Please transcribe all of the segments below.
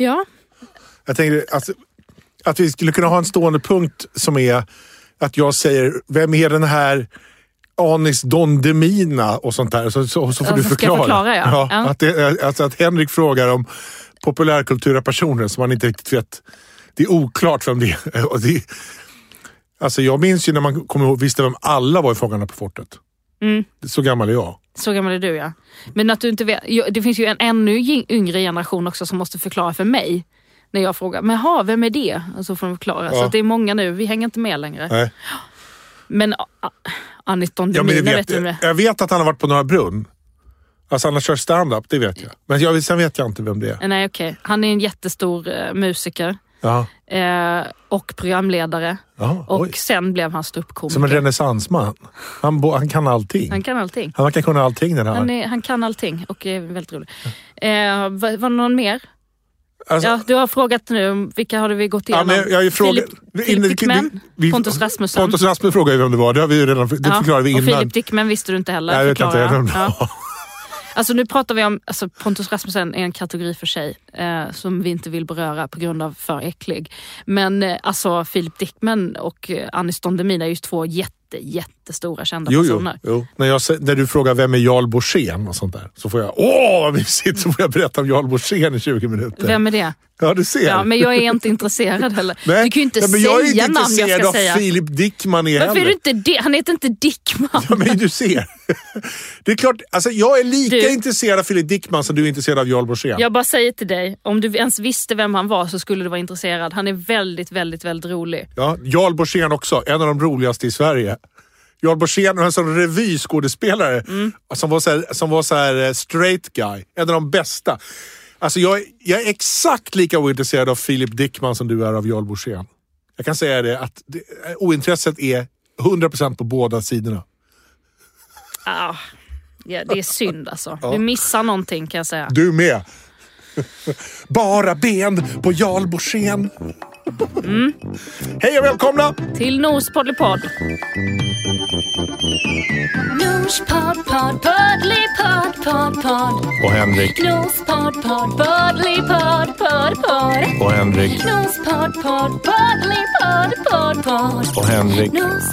Ja, Jag tänkte att, att vi skulle kunna ha en stående punkt som är att jag säger, vem är den här Anis Don Demina och sånt där. Så, så, så får Ja, du förklara. förklara, ja. Ja. Att, det, alltså att Henrik frågar om populärkulturella personer som man inte riktigt vet. Det är oklart vem det är. Det, alltså jag minns ju när man kommer ihåg, visste vem alla var i Fångarna på fortet. Mm. Så gammal är jag. Så gammal är du ja. Men att du inte vet, det finns ju en ännu yngre generation också som måste förklara för mig. När jag frågar, men ha, vem är det? Och så får de förklara. Så Ja. att det är många nu, vi hänger inte med längre. Nej. Men a- a- Aniton Ja, men det vet vet, jag vet att han har varit på Norra Brunn. Alltså han har kört stand-up, det vet jag. Men jag, sen vet jag inte vem det är. Nej okej, han är en jättestor eh, musiker. Eh, och programledare. Ja, Och oj. sen blev han ståuppkomiker. Som en renässansman. Han, han kan allting. Han kan allting. Han verkar kunna allting den här. Han, är, han kan allting och är väldigt rolig. Eh, var, var det någon mer? Alltså, Ja, du har frågat nu, vilka har vi gått Ja, igenom? men jag, frågar, Filip, Filip Dickman, vi- Pontus Rasmusson. Pontus Rasmusson frågade ju vem det var. Det, har vi redan, det Ja, förklarade vi Och innan. Filip Dickman visste du inte heller. Nej, jag vet inte förklarar vem det var. Alltså nu pratar vi om, alltså Pontus Rasmussen är en kategori för sig eh, som vi inte vill beröra på grund av för äcklig. Men eh, alltså Filip Dickman och eh, Anis Don Demina är ju två jätte, jättestora kända Jo, jo, personer. jo. När, jag, när du frågar vem är Jarl Borssén och sånt där. Så får jag, åh vad mysigt, så får jag berätta om Jarl Borssén i 20 minuter. Vem är det? Ja, du ser. Ja, men jag är inte intresserad heller. Nej, Du kan ju inte nej, men jag är säga inte namn jag intresserad ska av säga. Filip Dickman är Varför är du inte det? Han heter inte Dickman. Ja, men du ser. Det är klart, alltså, jag är lika Du- intresserad av Filip Dickman som du är intresserad av Jarl Borssén. Jag bara säger till dig, om du ens visste vem han var så skulle du vara intresserad. Han är väldigt, väldigt, väldigt rolig. Ja, Jarl Borssén också, en av de roligaste i Sverige. Jarl Borssén var en sån revyskådespelare Mm. som var, så här, som var så här eh, straight guy. En av de bästa. Alltså jag, är- jag är exakt lika ointresserad av Filip Dickman som du är av Jarl Borssén. Jag kan säga det att det, eh, ointresset är 100% på båda sidorna. Ah, ja, det är synd alltså. Du missar någonting kan jag säga. Du med! Bara ben på Jarl Borssén. Mm. Hej och välkomna! Till Nos Poddlypodd. Nors podd, podd, poddlypodd, podd, podd. Och Henrik. Nors podd, podd, poddlypodd, podd, podd. Och Henrik. Nors podd, podd, poddlypodd, podd, podd. Och Henrik. Nors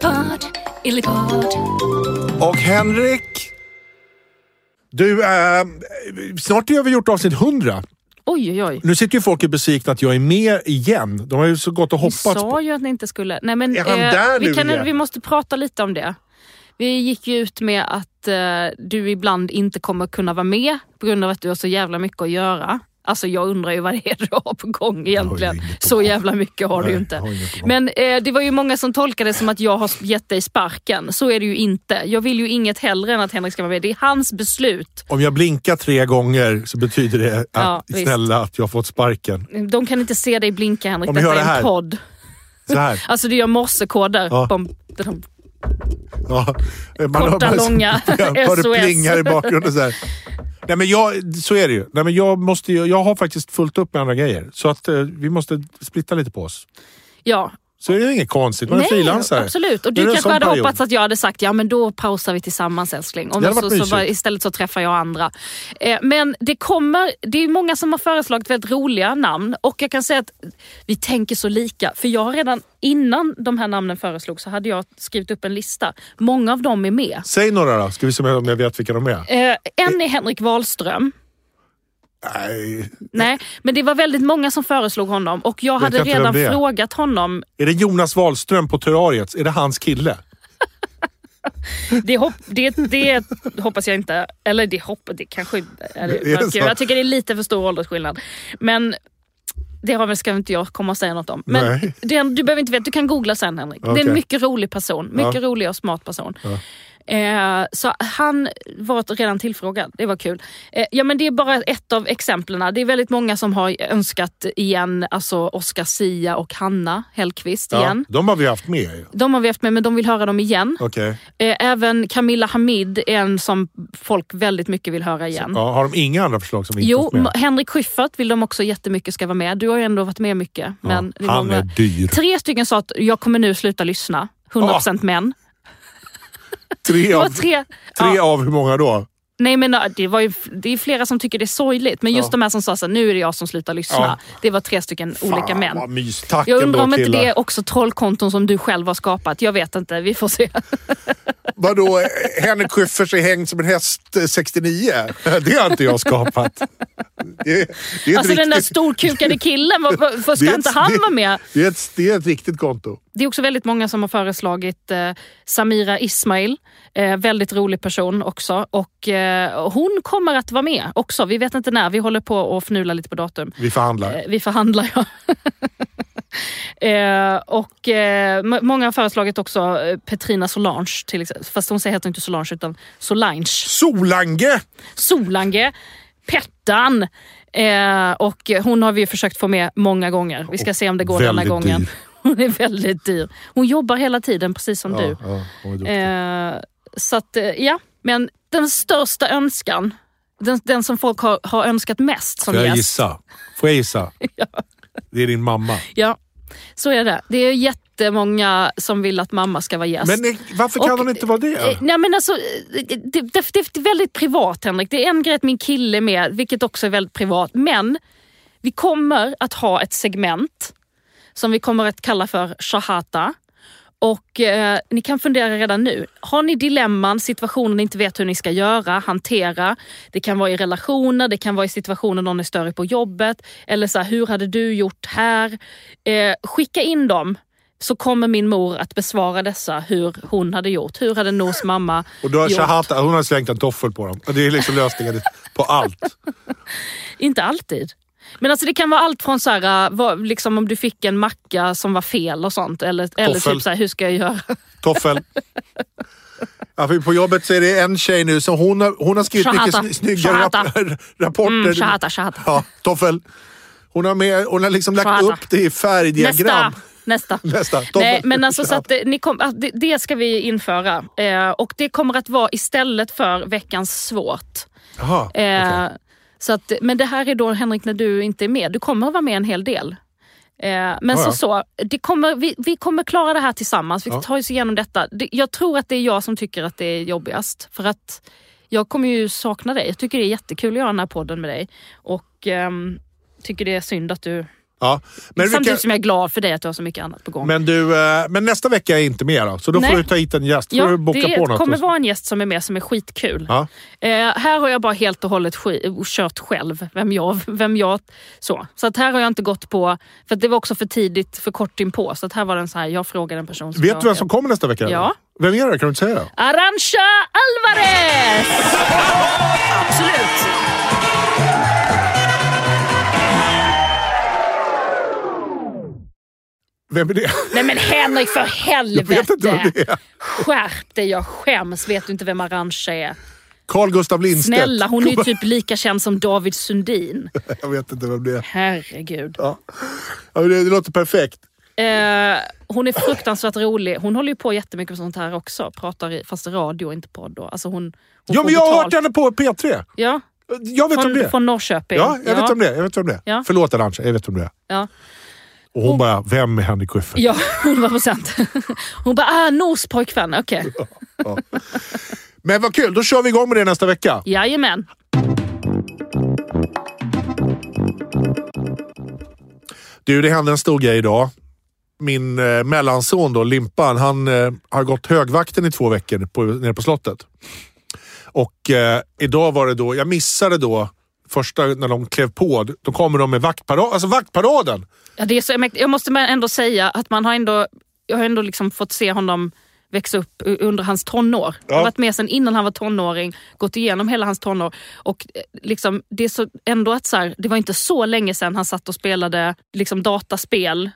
podd. Och Henrik. Du, eh, snart har vi gjort avsnitt 100. Oj, oj, oj. Nu sitter ju folk är besvikna att jag är med igen. De har ju så gått och Vi hoppats sa på... ju att ni inte skulle... Nej, men, där vi, kan, vi måste prata lite om det. Vi gick ju ut med att eh, du ibland inte kommer kunna vara med på grund av att du har så jävla mycket att göra. Alltså jag undrar ju vad det är du har på gång egentligen. på Så gång. jävla mycket har du ju Nej, inte. har. Men eh, det var ju många som tolkade det som att jag har gett dig sparken. Så är det ju inte. Jag vill ju inget hellre än att Henrik ska vara med. Det är hans beslut. Om jag blinkar tre gånger så betyder det att, Ja, visst. snälla att jag har fått sparken. De kan inte se dig blinka Henrik. Om Detta hör är en här. podd. Så här. Alltså du gör morsekoder. Ja. Bom, bom. Ja. Man Korta, hör bara- långa Bara det plingar i bakgrunden. Så, här. Nej, men jag, så är det ju. Nej, men jag, måste, jag har faktiskt fullt upp med andra grejer. Så att eh, vi måste splitta lite på oss. Ja, så är det inget konstigt. Man är frilansare. absolut. Och du kanske hade period. hoppats att jag hade sagt ja men då pausar vi tillsammans älskling. Hade så, så bara, istället så träffar jag andra. Eh, men det kommer, det är många som har föreslagit väldigt roliga namn och jag kan säga att vi tänker så lika. För jag har redan innan de här namnen föreslogs så hade jag skrivit upp en lista. Många av dem är med. Säg några då, ska vi se om jag vet vilka de är. Eh, en är Henrik Wahlström. Nej. Nej, men det var väldigt många som föreslog honom och jag Vet hade jag redan frågat honom. Är det Jonas Wahlström på Terrariet? Är det hans kille? Det, hopp, det, det hoppas jag inte. Eller det hoppas det kanske är det, är. Jag tycker det är lite för stor åldersskillnad. Men det har väl, ska inte jag komma och säga något om. Men det, du behöver inte veta, du kan googla sen Henrik. Det är en mycket rolig person. Mycket Ja. rolig och smart person. Eh, så han var redan tillfrågad, det var kul. Eh, ja, men det är bara ett av exemplen. Det är väldigt många som har önskat igen, alltså Oscar Sia och Hanna Hellqvist igen. de har vi haft med. De har vi haft med men de vill höra dem igen. Okej. Eh, Även Camilla Hamid är en som folk väldigt mycket vill höra igen. Ja, har de inga andra förslag som vi inte Jo, med? M- Henrik Schyffert vill de också jättemycket ska vara med. Du har ju ändå varit med mycket. Men är han är dyr. Tre stycken sa att jag kommer nu sluta lyssna. 100% män. Tre av, tre. tre Ja, av hur många då? Nej men det, var ju, det är flera som tycker det är sorgligt. Men just Ja. de här som sa så här, nu är det jag som slutar lyssna. Ja. Det var tre stycken olika Fan, män. vad mys. Tack Jag undrar om inte det är också trollkonton som du själv har skapat. Jag vet inte, vi får se. Vadå, eh, Henrik Schyffers är hängd som en häst eh, 69? Det har inte jag skapat. Det, det Alltså den där riktigt- storkukade killen, är ska inte han vara med? Det är, ett, det är ett riktigt konto. Det är också väldigt många som har föreslagit eh, Samira Ismail. Eh, väldigt rolig person också. Och eh, Hon kommer att vara med också. Vi vet inte när. Vi håller på och fnula lite på datum. Vi förhandlar. Eh, vi förhandlar ja. eh, och eh, Många har föreslagit också Petrina Solange. Till exempel. Fast hon säger heter inte Solange utan Solange. Solange! Solange. Pettan. Och hon har vi försökt få med många gånger. Vi ska se om det går denna gången. dyr. Hon är väldigt dyr. Hon jobbar hela tiden precis som du. Ja, ja, hon är duktig. Eh, så att, eh, ja. Men den största önskan, den, den som folk har, har önskat mest som Får jag gäst. gissa? Får jag gissa? Det är din mamma. Ja, så är det. Det är jättemånga som vill att mamma ska vara gäst. Men eh, varför kan Och, hon inte vara det? Eh, Nej, men alltså, det, det, det, det är väldigt privat Henrik. Det är en grej att min kille är med, vilket också är väldigt privat. Men vi kommer att ha ett segment som vi kommer att kalla för Shahata. Och eh, Ni kan fundera redan nu. Har ni dilemman, situationer ni inte vet hur ni ska göra, hantera. Det kan vara i relationer, det kan vara i situationer någon är större på jobbet. Eller så här, hur hade du gjort här? Eh, skicka in dem så kommer min mor att besvara dessa hur hon hade gjort. Hur hade Nors mamma Och då har gjort? Shahata, hon har slängt en toffel på dem. Det är liksom lösningen på allt. Inte alltid. Men alltså det kan vara allt från så här, äh, vad, liksom om du fick en macka som var fel och sånt. Eller, eller typ så här, hur ska jag göra? Toffel. Ja, på jobbet så är det en tjej nu som hon har, hon har skrivit Shahata. mycket sny- snygga Shahata. rap- rapporter. Mm, shahata, shahata. Ja, toffel. Hon har, med, hon har liksom lagt Shahata. upp det i färgdiagram. Nästa. Nästa. Nästa. Toffel. Nej, men alltså så att ni kom, det, det ska vi införa. Eh, och det kommer att vara istället för veckans svårt. Jaha, Eh, okej. Så att, men det här är då Henrik när du inte är med. Du kommer att vara med en hel del. Eh, men Ja, så, så, det kommer, vi, vi kommer klara det här tillsammans. Vi Ja. tar oss igenom detta. Det, jag tror att det är jag som tycker att det är jobbigast. För att jag kommer ju sakna dig. Jag tycker det är jättekul att göra den här podden med dig. Och ehm, tycker det är synd att du... Ja. Men, samtidigt vilka, som jag är glad för dig att du har så mycket annat på gång. men, du, eh, men nästa vecka är inte med då, så då får Nej. du ta hit en gäst. Får Ja, du boka det på något. kommer vara en gäst som är med som är skitkul. Ja. Eh, här har jag bara helt och hållet sk- kört själv, vem jag, vem jag så. Så att här har jag inte gått på, för att det var också för tidigt, för kort inpå. Så att här var den så här, jag frågade en person som Vet du vem som kommer nästa vecka? Ja. Vem är det? Kan du inte säga det? Arantxa Alvarez! Absolut. Vem är det? Nej men Henrik för Jag vet inte vem helvete! det är. Skärp dig, jag skäms. Vet du inte vem Arantxa är? Carl Gustav Lindstedt. Snälla, hon är ju typ lika känd som David Sundin. Jag vet inte vem det är. Herregud. Ja. Ja, det, det låter perfekt. Eh, hon är fruktansvärt rolig. Hon håller ju på jättemycket med sånt här också. Pratar i, fast radio inte podd. Då. Alltså hon, hon Ja, men jag har hört henne på P3. Ja, Jag vet om från, det. från Norrköping. Ja, jag vet om det. Jag vet om det. Ja. Förlåt Arantxa, jag vet om det. Ja, Och hon bara, vem är Henrik Schyffert? ja 100 procent. Hon bara, ah, Nors pojkvän. Okej. Ja. Men vad kul, då kör vi igång med det nästa vecka. Jajamän. Du, det hände en stor grej idag. Min eh, mellanson då, Limpan, han eh, har gått högvakten i två veckor på, nere på slottet. Och eh, idag var det då, jag missade då första när de klev på. Då kommer de med vaktparad, alltså vaktparaden. Ja, det är så, mäktigt. jag måste ändå säga att man har ändå, jag har ändå liksom fått se honom växa upp under hans tonår. Jag har varit med sedan innan han var tonåring, gått igenom hela hans tonår. Och eh, liksom, det är så ändå att så här, det var inte så länge sedan han satt och spelade liksom, dataspel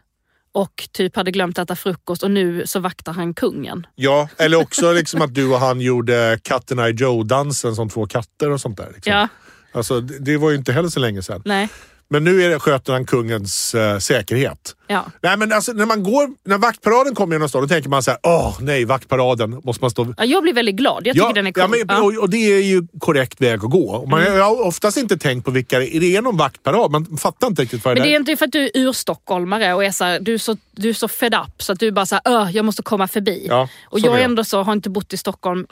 och typ hade glömt att äta frukost och nu så vaktar han kungen. Ja, eller också liksom att du och han gjorde Katten I Joe-dansen som två katter och sånt där. Liksom. Ja, Alltså, det, var ju inte heller så länge sedan. nej. Men nu är det, sköter han kungens eh, säkerhet. Ja. Nej, men alltså, när, man går, när vaktparaden kommer genom stan, då tänker man så här: åh nej, vaktparaden. Måste man stå... Ja, jag blir väldigt glad. Jag tycker den är cool. ja, men, Ja. Mm. och, och det är ju korrekt väg att gå. Man har oftast inte tänkt på vilka det är. Det är någon vaktparad, man fattar inte riktigt vad det Men det är. är inte för att du är urstockholmare och är så här, du, är så, du är så fed up så att du bara så här, "Öh, jag måste komma förbi. Ja, och jag är är jag. ändå så, har inte bott i Stockholm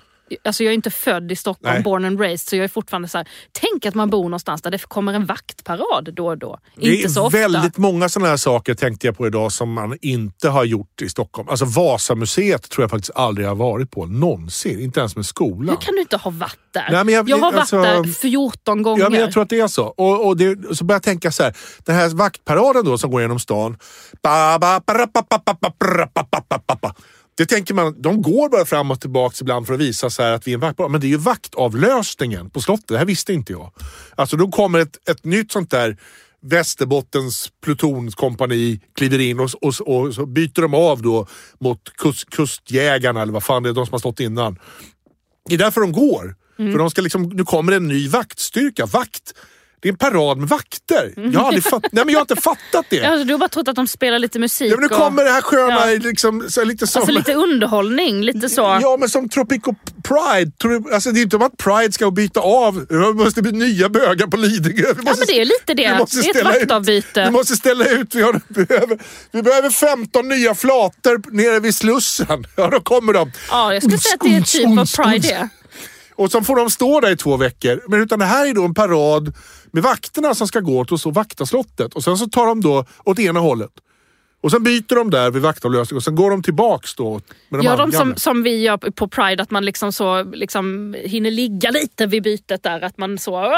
Alltså jag är inte född i Stockholm, Nej. born and raised, så jag är fortfarande så här. Tänk att man bor någonstans där det kommer en vaktparad då och då. Det inte är så ofta. väldigt många sådana här saker tänkte jag på idag som man inte har gjort i Stockholm. Alltså Vasamuseet tror jag faktiskt aldrig har varit på. Någonsin. Inte ens med skolan. Hur kan du inte ha varit där? Nej, men jag- har varit alltså- där 14 gånger. Ja, men jag tror att det är så. Och, och det, så börjar jag tänka så här. Den här vaktparaden då som går genom stan. Ba, ba, ba, det tänker man, de går bara fram och tillbaka ibland för att visa så att vi är en vaktbolag. Men det är ju vaktavlösningen på slottet. Det här visste inte jag. Alltså då kommer ett, ett nytt sånt där Västerbottens plutonskompani kliver in och, och, och, så byter de av då mot kust, kustjägarna eller vad fan det är, de som har stått innan. Det är därför de går. Mm. För de ska liksom, nu kommer en ny vaktstyrka. Vakt det är en parad med vakter. Jag har, aldrig fatt, nej, men jag har inte fattat det. Ja, alltså, du har bara trott att de spelar lite musik. Ja, men nu och, kommer det här sköna, Ja. liksom, så lite som... Alltså lite underhållning, lite så. Ja, men som Tropico Pride. Alltså, det är inte om att Pride ska byta av. Det måste bli nya bögar på Lidingö. Vi Ja men det är lite det. vi måste Det är ett ställa ut- vaktavbyte. Vi måste ställa ut. Vi, har, vi, behöver, vi behöver 15 nya flator nere vid Slussen. Ja, då kommer de. Ja, jag skulle säga att det är typ av Pride det. Och så får de stå där i två veckor. Men utan det här är då en parad med vakterna som ska gå åt och så vakta slottet. Och sen så tar de då åt ena hållet. Och sen byter de där vid vaktavlösning och sen går de tillbaks då. Med de Gör de som, som vi gör på Pride, att man liksom så liksom hinner ligga lite vid bytet där. Att man så,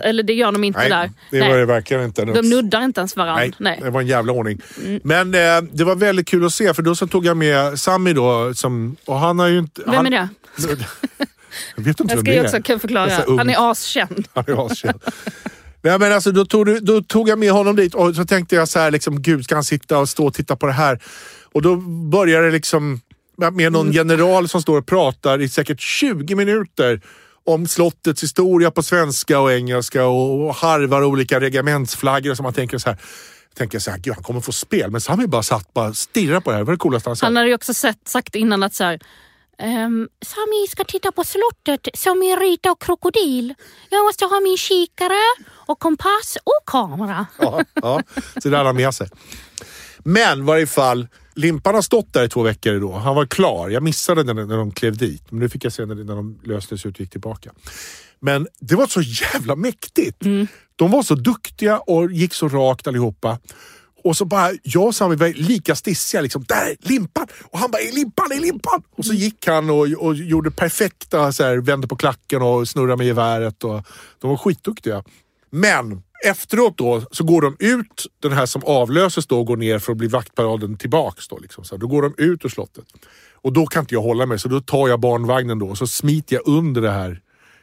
eller det gör de inte Nej, där. det var det verkligen inte. De nuddar inte ens varandra. Nej, Nej. det var en jävla ordning. Men eh, det var väldigt kul att se för då så tog jag med Sami då. Som, och han har ju inte... Vem han, är det? Jag vet inte Jag vem ska det är. också kunna förklara. Är. Han är askänd. Han är askänd. Nej, men alltså, då, tog, du- då tog jag med honom dit och så tänkte jag så här, liksom, gud ska han sitta och stå och titta på det här? Och då började det liksom med någon general som står och pratar i säkert 20 minuter om slottets historia på svenska och engelska och, och harvar olika regementsflaggor som man tänker så här. Tänker så här, gud han kommer få spel. Men Sami bara satt bara stirrade på det här. Det var det coolaste han sett. Han hade ju också sett, sagt innan att så här, ehm, Sami ska titta på slottet som i Rita och krokodil. Jag måste ha min kikare och kompass och kamera. Ja, ja, så det hade han med sig. Men varje fall, Limpan har stått där i två veckor då. Han var klar. Jag missade när, när de klev dit. Men nu fick jag se när, när de löstes ut och gick tillbaka. Men det var så jävla mäktigt. De var så duktiga och gick så rakt allihopa. Och så bara, jag och Sami var lika stissiga. Liksom, där är limpan! Och han bara, är limpan, är limpan! Och så gick han och, och gjorde perfekta, så här, vände på klacken och snurrade med geväret. Och, de var skitduktiga. Men efteråt då så går de ut, den här som avlöses då går ner för att bli vaktparaden tillbaks. Då, liksom. så här, då går de ut ur slottet. Och då kan inte jag hålla mig så då tar jag barnvagnen då och så smiter jag under det här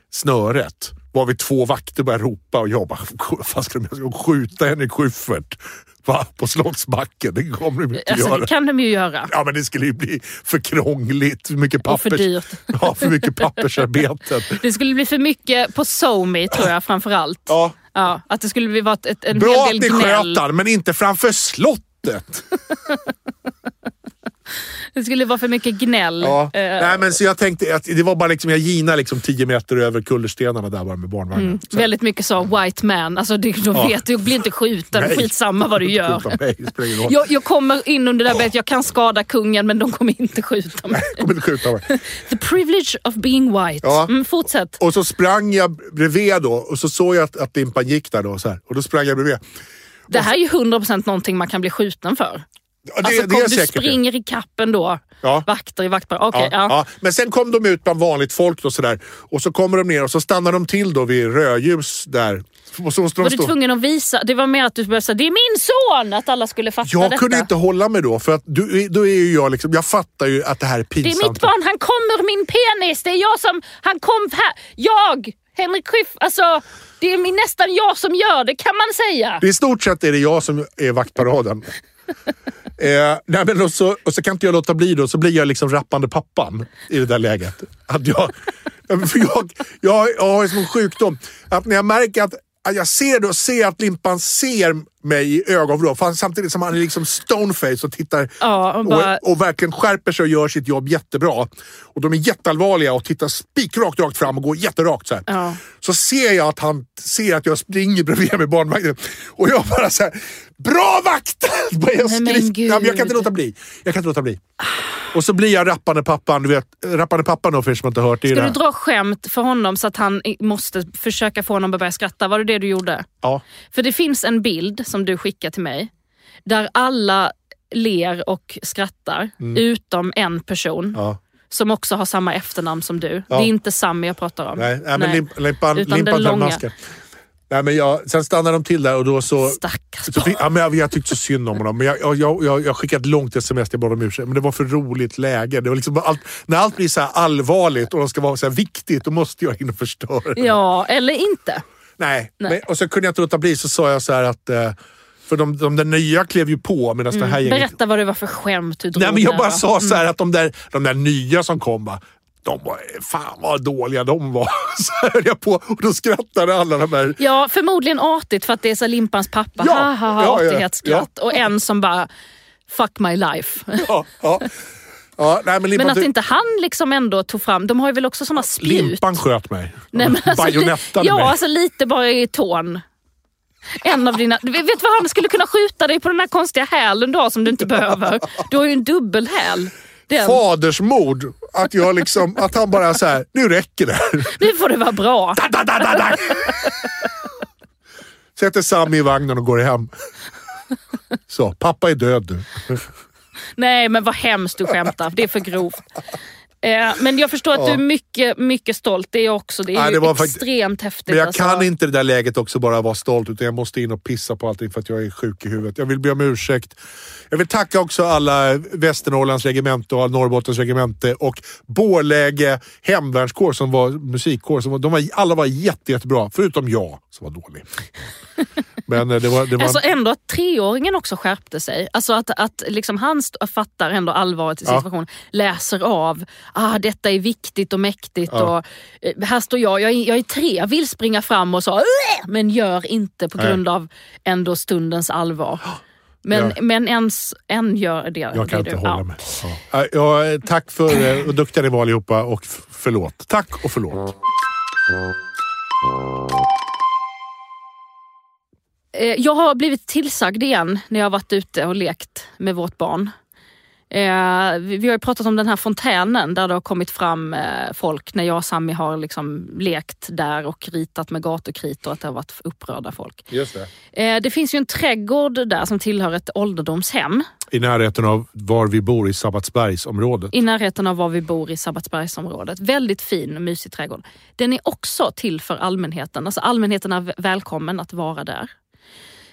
snöret. Var vi två vakter börjar ropa och jag bara, vad fan ska de göra? ska skjuta Henrik Schyffert va? på Slottsbacken? Det kommer de inte Alltså, göra. det kan de ju göra. Ja men det skulle ju bli för krångligt. För mycket Och för pappers... dyrt. Ja, för mycket pappersarbeten. Det skulle bli för mycket på SoMe tror jag framförallt. Ja. Ja, att det skulle bli vara ett, en Bra hel att del ni gnäll. sköt han, men inte framför slottet. Det skulle vara för mycket gnäll. Ja. Eh, Nej, men så jag tänkte att det var bara liksom, jag gina liksom 10 meter över kullerstenarna där bara med barnvagnen. Så- Väldigt mycket så white man. Alltså, det, de Ja. vet, du blir inte skjuten. Nej. Skitsamma vad du gör. Mig. Jag, jag kommer in under det där att jag kan skada kungen men de kommer inte skjuta mig. Jag kommer inte skjuta mig. The privilege of being white. Ja. Mm, fortsätt. Och så sprang jag bredvid då och så såg jag att, att limpan gick där då. Så här. Och då sprang jag bredvid. Det här är ju 100% någonting man kan bli skjuten för. Ja, det, alltså, det kom, är du säkert det. springer i kappen då. Ja. Vakter i vaktparad. Okej, Ja, ja. ja. Men sen kom de ut bland vanligt folk och sådär. Och så kommer de ner och så stannar de till då vid rödljus där. Och så måste Var du tvungen att visa? Det var mer att du började säga det är min son! Att alla skulle fatta Jag detta. kunde inte hålla mig då för att du, då är ju jag liksom, jag fattar ju att det här är Det pinsamt. är mitt barn, han kom ur min penis! Det är jag som... Han kom här! Jag! Henrik Schiff, alltså... Det är min, nästan jag som gör det kan man säga. Det I stort sett är det jag som är vaktparaden. eh, nej men och, så, och så kan inte jag låta bli då, så blir jag liksom rappande pappan i det där läget. Att jag, för jag, jag, jag har en sjukdom att när jag märker att att jag ser då, ser att Limpan ser mig i ögonvrå, för han- samtidigt som han är liksom stoneface och tittar Ja, och bara- och, och verkligen skärper sig och gör sitt jobb jättebra. Och de är jätteallvarliga och tittar spikrakt rakt fram och går jätterakt så. Ja. Så ser jag att han ser att jag springer bredvid med barnvagnen och jag bara så här, bra vakt! Jag, skrik- men jag kan inte låta bli. Jag kan inte låta bli. Och så blir jag rappande pappan. Du vet, rappande pappan då för er som inte hört det. Ska du dra skämt för honom så att han måste försöka få honom att börja skratta? Var det det du gjorde? Ja. För det finns en bild som du skickar till mig där alla ler och skrattar utom en person Mm. Ja. som också har samma efternamn som du. Ja. Det är inte Sammy jag pratar om. Nej, nej, men limp, limpan, Utan limpan den långa. Nej, men jag, sen stannade de till där och då så... Stackars så fick, ja, men jag, jag tyckte så synd om honom. Men jag, jag, jag, jag skickade ett långt sms till bad om ursäkt. Men det var för roligt läge. Det var liksom allt, när allt blir så här allvarligt och det ska vara så viktigt, då måste jag in och förstöra. Ja, eller inte. Nej. Nej. Men, och så kunde jag inte låta bli, så sa jag så här att... eh, För de, de där nya klev ju på medan det här gänget... Berätta vad det var för skämt du drog Nej men jag bara va? sa så här att de där, de där nya som kom va, de var, fan vad dåliga de var. Så höll jag på och då skrattade alla de här. Ja, förmodligen artigt för att det är så Limpans pappa. Ja, ha, ha, ha, ja, ja, artighetsskratt. Och en som bara, fuck my life. Ja, ja. Ja, nej, men Men att inte han liksom ändå tog fram, de har ju väl också såna spjut? limpan sköt mig. Nej, men alltså, Bajonettade ja, mig. alltså lite bara i tån. En av dina, vet du vad han skulle kunna skjuta dig på den här konstiga hälen du har som du inte behöver. Du har ju en dubbelhäl. Den. Fadersmord. Att, jag liksom, att han bara så här, nu räcker det. Nu får det vara bra. Da, da, da, da, da. Sätter Sammy i vagnen och går hem. Så, pappa är död nu. Nej men vad hemskt du skämtar, det är för grovt. Eh, men jag förstår att du är mycket, mycket stolt. Det är jag också. Det är Nej, ju det extremt häftigt. Men jag alltså. kan inte det där läget också bara vara stolt utan jag måste in och pissa på allting för att jag är sjuk i huvudet. Jag vill be om ursäkt. Jag vill tacka också alla Västernorrlands regemente och Norrbottens regemente och Borläge hemvärnskår som var musikkår. Som var, de var, alla var jätte, jättebra, förutom jag som var dålig. Men eh, det var... Det var Alltså ändå att treåringen också skärpte sig. Alltså att, att liksom han fattar ändå allvaret i Ja. situationen. Läser av, ah, detta är viktigt och mäktigt. Ja. Och, eh, här står jag, jag är, jag är tre, vill springa fram och så, men gör inte på Nej. grund av ändå stundens allvar. Men, Ja. men ens, en gör det. jag det kan är inte du. hålla mig. Ja. Eh, Ja, eh, tack för vad duktiga ni var allihopa och förlåt. Tack och förlåt. Jag har blivit tillsagd igen när jag har varit ute och lekt med vårt barn. Eh, vi vi har ju pratat om den här fontänen där det har kommit fram eh, folk när jag och Sami har liksom lekt där och ritat med gatukrit och att det har varit upprörda folk. Just det. Eh, det finns ju en trädgård där som tillhör ett ålderdomshem I närheten av var vi bor i Sabbatsbergsområdet. i närheten av var vi bor i Sabbatsbergsområdet. Väldigt fin och mysig trädgård. Den är också till för allmänheten. Alltså allmänheten är välkommen att vara där.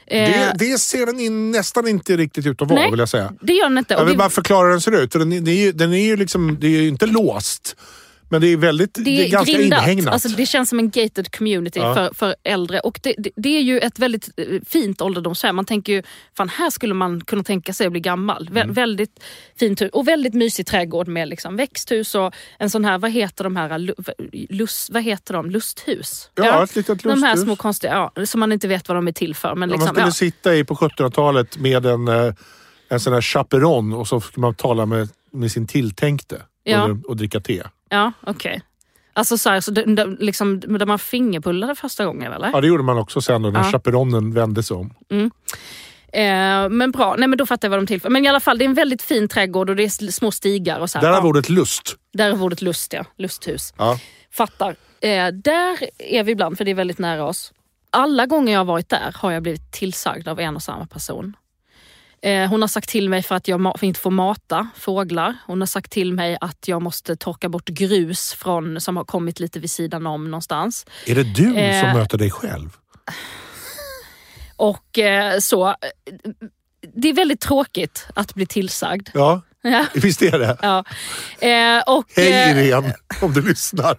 Eh, Det, det ser den in, nästan inte riktigt ut att vara Nej. vill jag säga. det gör den inte. Jag vill det- bara förklara hur den ser ut. Den, den, är den är ju liksom, det är ju inte låst. Men det är väldigt, det är, ganska grindat. inhägnat. Alltså det känns som en gated community Ja. för, för äldre. Och det, det, det är ju ett väldigt eh, fint ålderdomshem. Man tänker ju, fan här skulle man kunna tänka sig att bli gammal. Vä- Mm. Väldigt fint hus. Och väldigt mysig trädgård med liksom växthus och en sån här, vad heter de här, lu- lust, vad heter de? Lusthus? Ja, ett litet De här lusthus. små konstiga, ja, som man inte vet vad de är till för. Men Om liksom, man skulle ja. sitta i på 1700-talet med en, eh, en sån här chaperon och så skulle man tala med, med sin tilltänkte Ja. och, och dricka te. Ja, okej. Alltså så här, så det, det, liksom, där man fingerpullade första gången eller? Ja, det gjorde man också sen då när Ja. chaperonen vände sig om. Eh, men bra, nej men då fattar jag vad de till för. Men i alla fall, det är en väldigt fin trädgård och det är små stigar och så här. Där har Ja, ordet lust. där är ordet lust ja, lusthus. Ja. Fattar. Eh, där är vi ibland för det är väldigt nära oss. Alla gånger jag har varit där har jag blivit tillsagd av en och samma person. Eh, hon har sagt till mig för att jag inte får mata fåglar. Hon har sagt till mig att jag måste torka bort grus från, som har kommit lite vid sidan om någonstans. Är det du Eh. som möter dig själv? Och eh, så. Det är väldigt tråkigt att bli tillsagd. Ja, Ja. visst är det. Ja. Eh, och, Hej eh, Irene, om du lyssnar.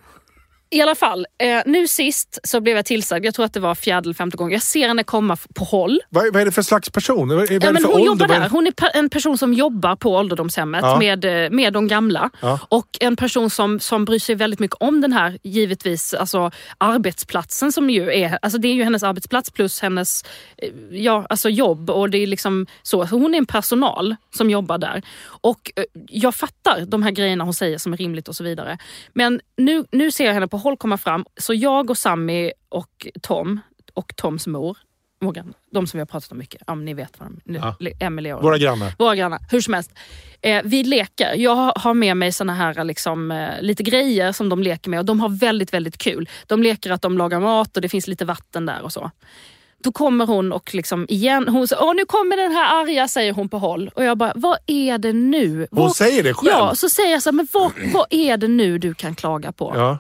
I alla fall, eh, nu sist så blev jag tillsagd, jag tror att det var fjärde eller femte gången. Jag ser henne komma på håll. Vad, vad är det för slags person? Vad är, vad Ja, men hon ålder? jobbar där. Hon är en person som jobbar på ålderdomshemmet Ja. med, eh, med de gamla. Ja. Och en person som, som bryr sig väldigt mycket om den här, givetvis, alltså, arbetsplatsen som ju är, alltså det är ju hennes arbetsplats plus hennes eh, ja, alltså jobb. Och det är liksom så. Så Hon är en personal som jobbar där. Och eh, jag fattar de här grejerna hon säger som är rimligt och så vidare. Men nu, nu ser jag henne på håll komma fram. Så jag och Sammy och Tom och Toms mor grannar. De som vi har pratat om mycket. Ja, ni vet vad de nu, Ja. Emily och Våra grannar. våra grannar. Hur som helst. Eh, vi leker. Jag har- med mig såna här liksom, eh, lite grejer som de leker med och de har väldigt, väldigt kul. De leker att de lagar mat och det finns lite vatten där och så. Då kommer hon och liksom igen, hon säger Åh, nu kommer den här arga, säger hon på håll. Och jag bara, vad är det nu? Hon Vad- säger det själv. Ja, så säger jag så här, men vad, vad är det nu du kan klaga på? Ja.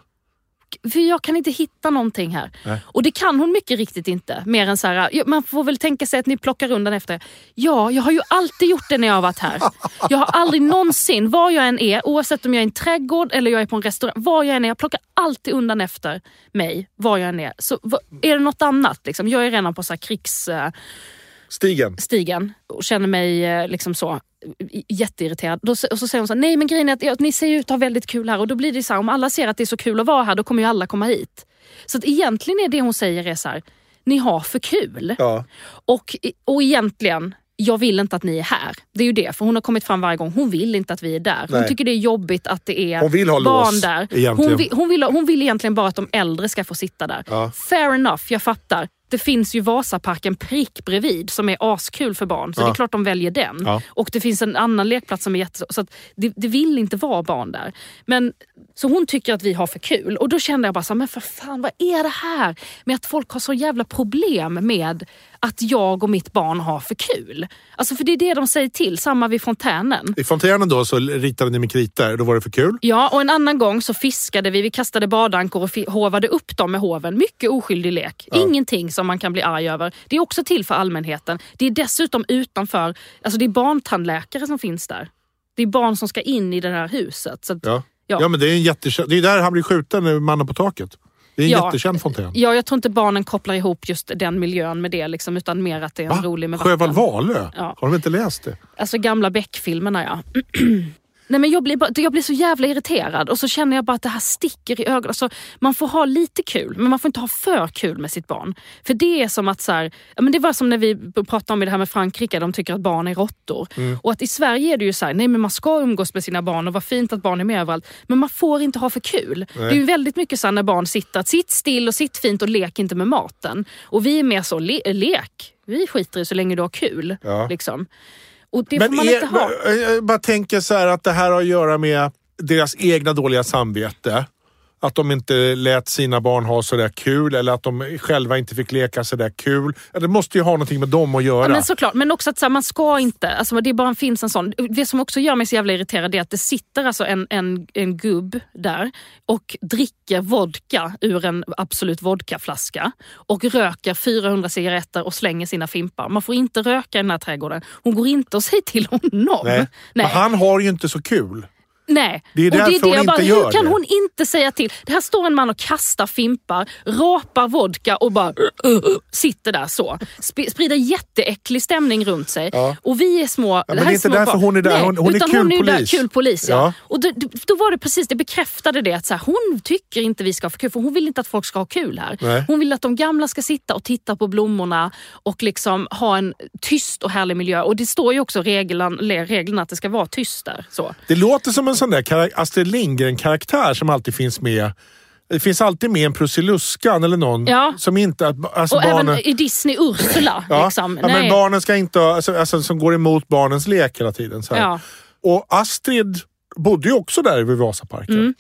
För jag kan inte hitta någonting här. Nej. Och det kan hon mycket riktigt inte. Mer än så här, man får väl tänka sig att ni plockar undan efter. Ja, jag har ju alltid gjort det när jag har varit här. Jag har aldrig någonsin, var jag än är, oavsett om jag är i en trädgård eller jag är på en restaurang, var jag än är, jag plockar alltid undan efter mig, var jag än är. Så är det något annat? Liksom? Jag är redan på så krigs... Stigen. stigen och känner mig eh, liksom så jätteirriterad. Då, och så säger hon så här, nej men grejen är att ja, ni ser ut att ha väldigt kul här och då blir det så här, om alla ser att det är så kul att vara här då kommer ju alla komma hit. Så att egentligen är det hon säger är så här, ni har för kul. Ja. Och, och egentligen, jag vill inte att ni är här. Det är ju det, för hon har kommit fram varje gång. Hon vill inte att vi är där. Hon Nej. tycker det är jobbigt att det är Hon vill ha barn lås, där. egentligen. Hon vill, hon, vill, hon vill egentligen bara att de äldre ska få sitta där. Ja. Fair enough, jag fattar. Det finns ju Vasaparken prick bredvid som är askul för barn. Så Ja. det är klart de väljer den. Ja. Och det finns en annan lekplats som är jätte... Så det, det vill inte vara barn där. Men, så hon tycker att vi har för kul. Och då kände jag bara så här, men för fan vad är det här med att folk har så jävla problem med att jag och mitt barn har för kul? Alltså för det är det de säger till, samma vid fontänen. I fontänen då så ritade ni med kritor. Då var det för kul. Ja, och en annan gång så fiskade vi, vi kastade badankor och hovade upp dem med hoven. Mycket oskyldig lek. Ingenting som man kan bli arg över. Det är också till för allmänheten. Det är dessutom utanför, alltså det är barntandläkare som finns där. Det är barn som ska in i det här huset. Så att, Ja. Ja. Ja. men det är en jättekänd... Det är där han blir skjuten, mannen på taket. Det är en Ja. jättekänd fontän. ja, jag tror inte barnen kopplar ihop just den miljön med det, liksom, utan mer att det är en rolig med Sjöwall vatten. Wahlöö? Ja. Har de inte läst det? Alltså gamla Beck-filmerna ja. Nej, men jag, blir bara, jag blir så jävla irriterad och så känner jag bara att det här sticker i ögonen. Alltså, man får ha lite kul men man får inte ha för kul med sitt barn. För det är som att, så här, ja, men det var som när vi pratade om det här med Frankrike, de tycker att barn är råttor. Mm. Och att i Sverige är det ju så här, nej men man ska umgås med sina barn och vad fint att barn är med överallt. Men man får inte ha för kul. Det är ju väldigt mycket så här när barn sitter, att sitt still och sitt fint och lek inte med maten. Och vi är mer så, le, lek. Vi skiter i så länge du har kul. Ja. Liksom. Och det Men får man inte ha. är, jag bara tänker så här att det här har att göra med deras egna dåliga samvete. Att de inte lät sina barn ha så där kul eller att de själva inte fick leka så där kul. Det måste ju ha någonting med dem att göra. Ja, men såklart, men också att så här, man ska inte, alltså, det bara finns en sån. Det som också gör mig så jävla irriterad är att det sitter alltså en, en, en gubb där och dricker vodka ur en Absolut vodkaflaska och röker 400 cigaretter och slänger sina fimpar. Man får inte röka i den här trädgården. Hon går inte och säger till honom. Nej. Nej. Men han har ju inte så kul. Nej. Det är och det därför är det hon jag bara, inte hur gör kan det. hon inte säga till? Det här står en man och kastar fimpar, rapar vodka och bara uh, uh, sitter där så. Sp- sprider jätteäcklig stämning runt sig. Ja. Och vi är små... men här det är inte därför barn. hon är där. Nej, Hon- hon är utan kul hon är där, kul polis. Ja. Ja. Och då, då var det precis, det bekräftade det att så här, hon tycker inte vi ska ha för kul, för hon vill inte att folk ska ha kul här. Nej. Hon vill att de gamla ska sitta och titta på blommorna och liksom ha en tyst och härlig miljö. Och det står ju också reglerna, reglerna att det ska vara tyst där. Så. Det låter som en sån där Astrid Lindgren-karaktär som alltid finns med. Det finns alltid med en Prussiluskan eller någon Ja. som inte... Alltså Och barnen, även i Disney Ursula. ja, liksom. ja, men barnen ska inte alltså, alltså, som går emot barnens lek hela tiden. Så. Ja. Och Astrid bodde ju också där vid Vasaparken. Mm.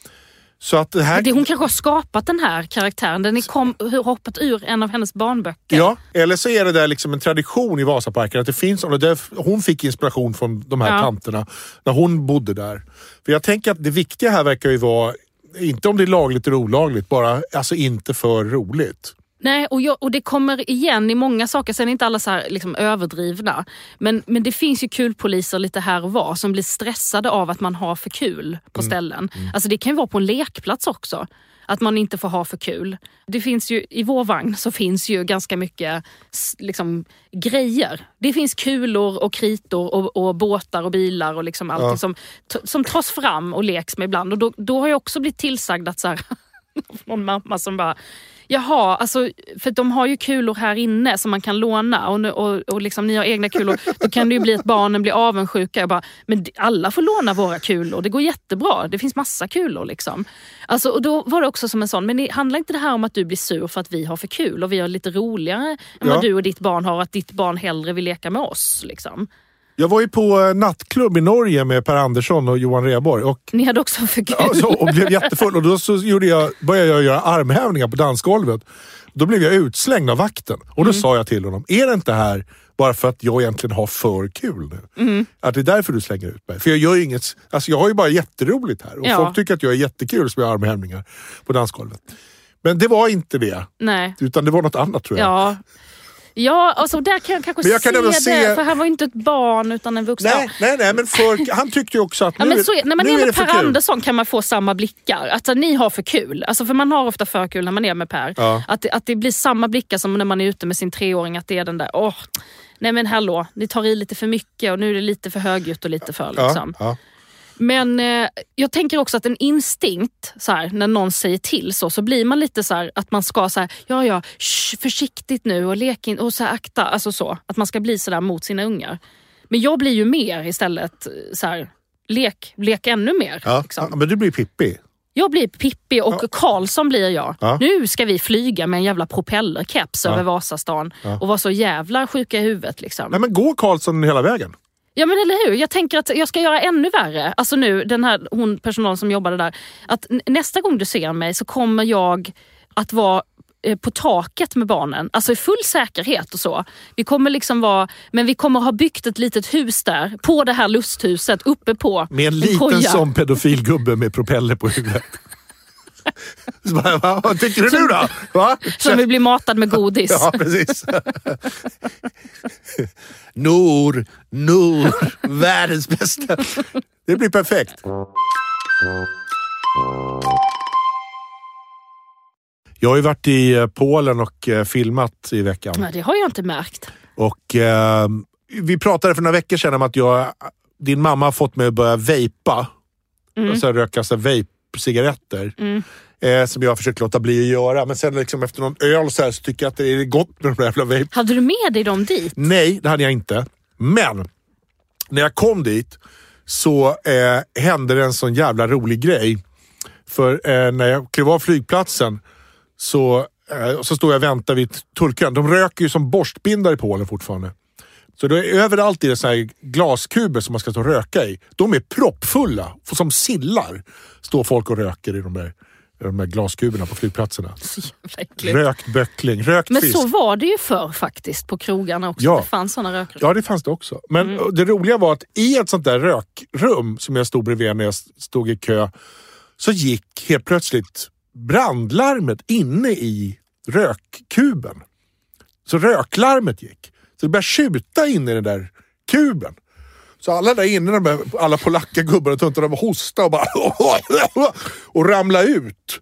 Så att det här... Det, hon kanske har skapat den här karaktären. Den är kom, hoppat ur en av hennes barnböcker. Ja, eller så är det där liksom en tradition i Vasaparken. Att det finns, och det, hon fick inspiration från de här Ja. tanterna när hon bodde där. För jag tänker att det viktiga här verkar ju vara, inte om det är lagligt eller olagligt, bara alltså inte för roligt. Nej, och, jag, och det kommer igen i många saker. Sen är inte alla så här liksom överdrivna. Men, men det finns ju kulpoliser lite här och var som blir stressade av att man har för kul på ställen. Alltså det kan ju vara på en lekplats också. Att man inte får ha för kul. Det finns ju, I vår vagn så finns ju ganska mycket liksom, grejer. Det finns kulor och kritor och, och båtar och bilar och liksom allting Ja. som, som tas fram och leks med ibland. Och då, då har jag också blivit tillsagd att så här, någon mamma som bara Jaha, alltså, för de har ju kulor här inne som man kan låna och, och, och liksom, ni har egna kulor. Då kan det ju bli att barnen blir avundsjuka. Jag bara, men alla får låna våra kulor, det går jättebra. Det finns massa kulor. Liksom. Alltså, och då var det också som en sån, men det, handlar inte det här om att du blir sur för att vi har för kul och vi har lite roligare än Ja. vad du och ditt barn har och att ditt barn hellre vill leka med oss? Liksom. Jag var ju på eh, nattklubb i Norge med Per Andersson och Johan Rheborg. Och Ni hade också för kul. Ja, så, och blev jättefull. Och då så gjorde jag, började jag göra armhävningar på dansgolvet. Då blev jag utslängd av vakten. Och Mm. då sa jag till honom, är det inte här bara för att jag egentligen har för kul nu? Mm. Att det är därför du slänger ut mig. För jag gör ju inget, alltså jag har ju bara jätteroligt här. Och Ja. folk tycker att jag är jättekul som gör armhävningar på dansgolvet. Men det var inte det. Nej. Utan det var något annat tror jag. Ja. Ja, alltså där kan jag kanske Men jag kan se det. se- För han var ju inte ett barn utan en vuxen. Nej, nej, nej, men för, han tyckte ju också att Ja, nu, men är- så är, när man nu är är det med för Per kul. Andersson kan man få samma blickar. Att ni har för kul. Alltså, för man har ofta för kul när man är med Per. Ja. Att, det- att det blir samma blickar som när man är ute med sin treåring. Att det är den där, åh, nej men hallå, ni tar i lite för mycket och nu är det lite för högljutt och lite för liksom. Ja, ja. Men eh, jag tänker också att en instinkt, så här, när någon säger till så, så blir man lite så här, att man ska så här, ja ja, shh, försiktigt nu och lek in, och så här, akta. Alltså så, att man ska bli sådär mot sina ungar. Men jag blir ju mer istället så här, lek, lek ännu mer. Ja, liksom. ja, men du blir Pippi. Jag blir Pippi och Karlsson blir jag. Ja. Nu ska vi flyga med en jävla propellerkeps över Vasastan och vara så jävla sjuka i huvudet. Liksom. Nej, men går Karlsson hela vägen? Ja men eller hur, jag tänker att jag ska göra ännu värre. Alltså nu, den här hon personalen som jobbade där. Att nästa gång du ser mig så kommer jag att vara eh, på taket med barnen, alltså i full säkerhet och så. Vi kommer liksom vara, men vi kommer ha byggt ett litet hus där, på det här lusthuset, uppe på Med en liten koja. sån pedofilgubbe med propeller på huvudet. Så bara, va, vad tycker du nu då? Va? Som vill bli matad med godis. Ja, precis. Nor, Nor, världens bästa. Det blir perfekt. Jag har ju varit i eh, Polen och eh, filmat i veckan. Nej, det har jag inte märkt. Och eh, Vi pratade för några veckor sedan om att jag, din mamma har fått mig att börja vejpa. Alltså röka så här vape-cigaretter. Eh, som jag har försökt låta bli att göra. Men sen liksom efter någon öl så, här, så tycker jag att det är gott med de där jävla vape. Hade du med dig dem dit? Nej, det hade jag inte. Men när jag kom dit så eh, hände det en sån jävla rolig grej. För eh, när jag klev av flygplatsen så, eh, så stod jag och väntade vid tullkön. De röker ju som borstbindare i Polen fortfarande. Så det är överallt är det så här glaskuber som man ska stå och röka i. De är proppfulla, som sillar. Står folk och röker i de där, i de där glaskuberna på flygplatserna. Rökt böckling, rökt Men fisk. så var det ju förr faktiskt på krogarna också. Ja. Det fanns såna rökrum. Ja, det fanns det också. Men det roliga var att i ett sånt där rökrum som jag stod bredvid när jag stod i kö, så gick helt plötsligt brandlarmet inne i rökkuben. Så röklarmet gick. Så det började tjuta inne i den där kuben. Så alla där inne, de där, alla polacka gubbar och tuntar, de hostade och bara och ramlade ut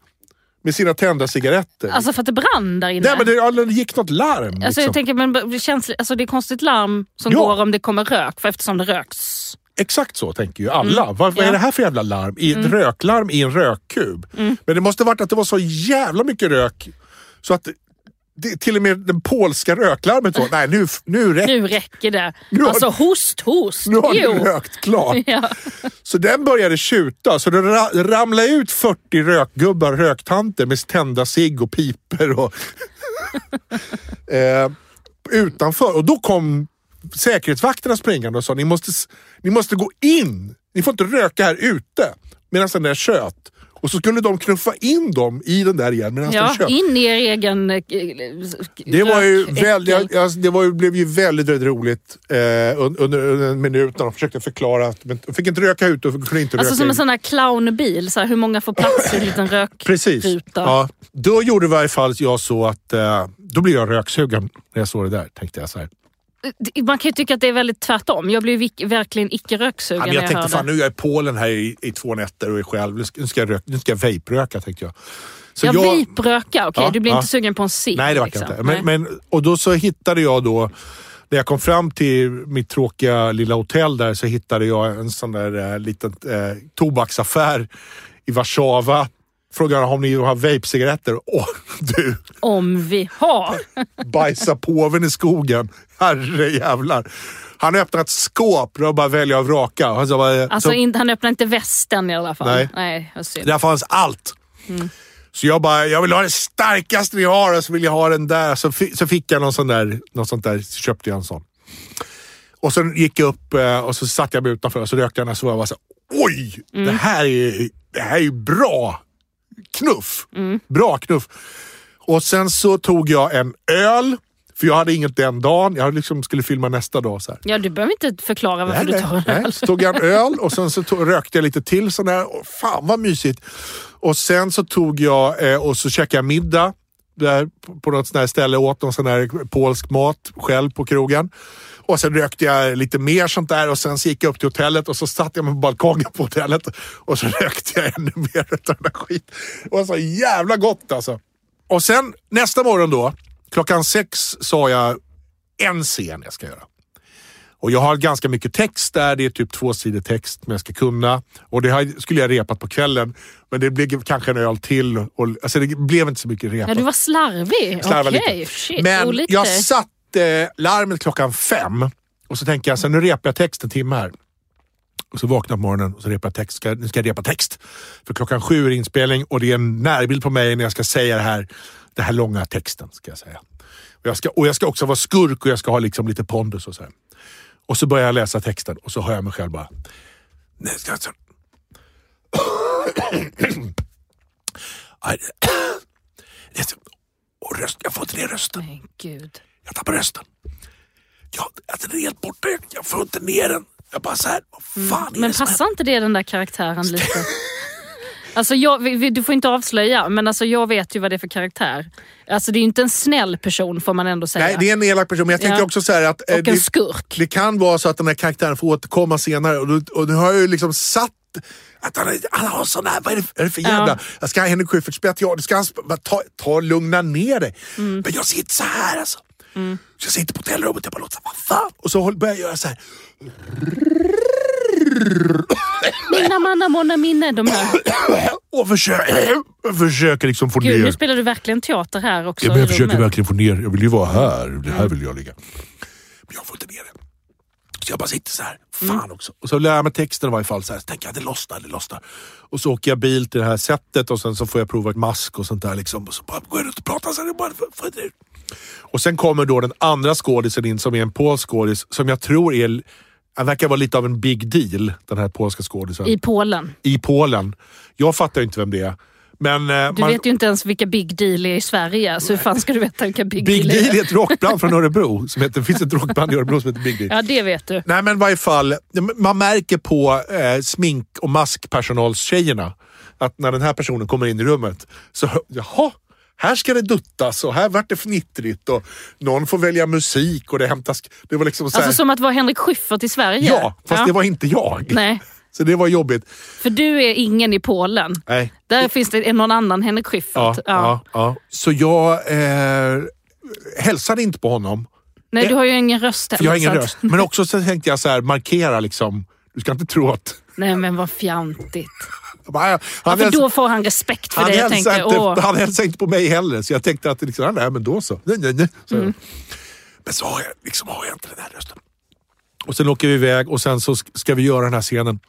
med sina tända cigaretter. Alltså för att det brann där inne. Nej men det, ja, det gick något larm. Alltså liksom. jag tänker, men det, känns, alltså det är konstigt larm som Ja. går om det kommer rök, för eftersom det röks. Exakt så tänker ju alla. Vad, vad Mm. Ja. Mm. är det här för jävla larm? I ett röklarm i en rökkub. Men det måste varit att det var så jävla mycket rök så att det, till och med den polska röklarmet var, nej nu, nu räcker Nu räcker det. Nu har- alltså host, host. nu har du rökt klart. Ja. Så den började tjuta. Så det ra ramlade ut 40 rökgubbar, röktanter med tända cigg och piper och eh, utanför. Och då kom säkerhetsvakterna springande och sa ni måste, ni måste gå in. Ni får inte röka här ute medan den där tjöt. Och så skulle de knuffa in dem i den där igen medan ja, tjöt. in i er egen eh, Det var ju väldigt, alltså, det var ju, blev ju väldigt, väldigt roligt eh, un- under, under en minut när de försökte förklara att men, de fick inte röka ut och kunde inte Alltså röka som in. en sån här clownbil, så här, hur många får plats i en liten rökruta? Precis. Ja, då gjorde i varje fall jag så att eh, då blev jag röksugen när jag såg det där. Tänkte jag så här. Man kan ju tycka att det är väldigt tvärtom. Jag vik- verkligen icke Ja, röksugen när jag jag tänkte fan nu är jag i Polen här i, i två nätter och är själv. Nu ska, jag, rök, nu ska jag vape-röka tänkte jag. Så jag jag- vape-röka, okej. Ja, du blir ja. inte sugen på en cigg? Nej, det var liksom. inte. Men, men, och då så hittade jag då, när jag kom fram till mitt tråkiga lilla hotell där så hittade jag en sån där eh, liten eh, tobaksaffär i Warszawa. Frågar om ni har vape-cigaretter. Åh, du! Om vi har. Bajsa påven i skogen. Herre jävlar. Han öppnade ett skåp och bara välja och vraka. Han sa bara, Alltså, så, in, han öppnar inte västen i alla fall. Nej. Nej där fanns allt. Så jag bara, jag vill ha det starkaste ni har och så vill jag ha den där. Så, så fick jag någon sån där, något sånt där, så köpte jag en sån. Och sen gick jag upp eh, och så satte jag mig utanför och så rökte jag den och så var jag bara så oj! Det, här är, det här är ju bra knuff. Bra knuff. Och sen så tog jag en öl, för jag hade inget den dagen. Jag liksom skulle filma nästa dag. Så här. Ja, du behöver inte förklara varför Nej, du tar en öl. nej. Så tog jag en öl och sen så tog, rökte jag lite till sån där. Och fan vad mysigt. Och sen så tog jag eh, och så käkade jag middag där på, något sånt här ställe åt någon sån här polsk mat själv på krogen. Och sen rökte jag lite mer sånt där och sen så gick jag upp till hotellet och så satte jag mig på balkongen på hotellet och så rökte jag ännu mer utav den där skit. Det var så jävla gott alltså. Och sen nästa morgon då, klockan sex sa jag en scen jag ska göra. Och jag har ganska mycket text där. Det är typ två sidor text men jag ska kunna. Och det skulle jag repat på kvällen. Men det blev kanske en öl till. Och, alltså det blev inte så mycket repat. Ja, du var slarvig. Okej, lite. shit. Men olite. jag satte larmet klockan fem. Och så tänker jag, så nu repar jag text en timme här. Och så vaknar jag på morgonen och så repar jag text. Ska, nu ska jag repa text. För klockan sju är inspelning och det är en närbild på mig när jag ska säga det här, den här långa texten. ska jag säga. Och jag ska, och jag ska också vara skurk och jag ska ha liksom lite pondus och så här. Och så börjar jag läsa texten och så hör jag mig själv bara... Är Och röst, jag får inte ner rösten. Men gud. Jag tappar rösten. Jag, alltså, den är helt borta. Jag, får inte ner den. Jag bara så här, vad fan är Mm. Men det passar inte det den där karaktären lite? Alltså jag, du får inte avslöja, men alltså jag vet ju vad det är för karaktär. Alltså det är ju inte en snäll person får man ändå säga. Nej, det är en elak person, men jag tänker Ja. också så här att... eh, Och en det, skurk. det kan vara så att den här karaktären får återkomma senare och, då- och nu har jag ju liksom satt att han, han har sån här, vad är det, är det för jävla... Ja. Jag ska ha Henrik Schyffert spela teater, ska han ta, ta lugna ner dig. Mm. Men jag sitter så här alltså. Så jag sitter på hotellrummet och jag bara låter vad fan? Och så börjar jag göra så här. Mina manna monna minne, de här. Och försöker, försöker liksom få Gud, ner... nu spelar du verkligen teater här också Ja, men jag försöker verkligen få ner, jag vill ju vara här, det här vill jag ligga. Men jag får inte ner det. Så jag bara sitter så här, fan också. Och så lär jag mig texten i varje fall, så, här, så tänker jag det lossnar, det lossnar. Och så åker jag bil till det här sättet och sen så får jag prova ett mask och sånt där. Liksom. Och så bara går jag ut och pratar så här, bara, inte ut. Och sen kommer då den andra skådisen in som är en polsk skådis som jag tror är, han verkar vara lite av en big deal, den här polska skådisen. I Polen. I Polen. Jag fattar inte vem det är. Men, eh, Du man- vet ju inte ens vilka Big Deal är i Sverige, så hur fan ska du veta vilka Big, Big Deal Deal är ett rockband från Örebro. Som heter, det finns ett rockband i Örebro som heter Big Deal. Ja, det vet du. Nej men i varje fall, man märker på eh, smink och maskpersonalstjejerna att när den här personen kommer in i rummet så, jaha, här ska det duttas och här vart det fnittrigt och någon får välja musik och det hämtas... Det var liksom så här, Alltså som att vara Henrik Schyffert i Sverige. Ja, fast det var inte jag. Nej, Så det var jobbigt. för du är ingen i Polen. Nej. Där finns det någon annan Henrik Schyffert. Ja, ja. Ja, Så jag eh, hälsade inte på honom. Nej, du har ju ingen röst För jag har ingen röst. Men också så tänkte jag så här, markera liksom. Du ska inte tro att... Nej men vad fjantigt. Bara, Han, För häls- då får han respekt för han, det. Jag åh. han hälsade inte på mig heller. Så jag tänkte att det liksom, nej men då så. Nej, nej, nej. så Mm. Men så har jag, liksom har jag inte den här rösten. Och sen åker vi iväg och sen så sk- ska vi göra den här scenen.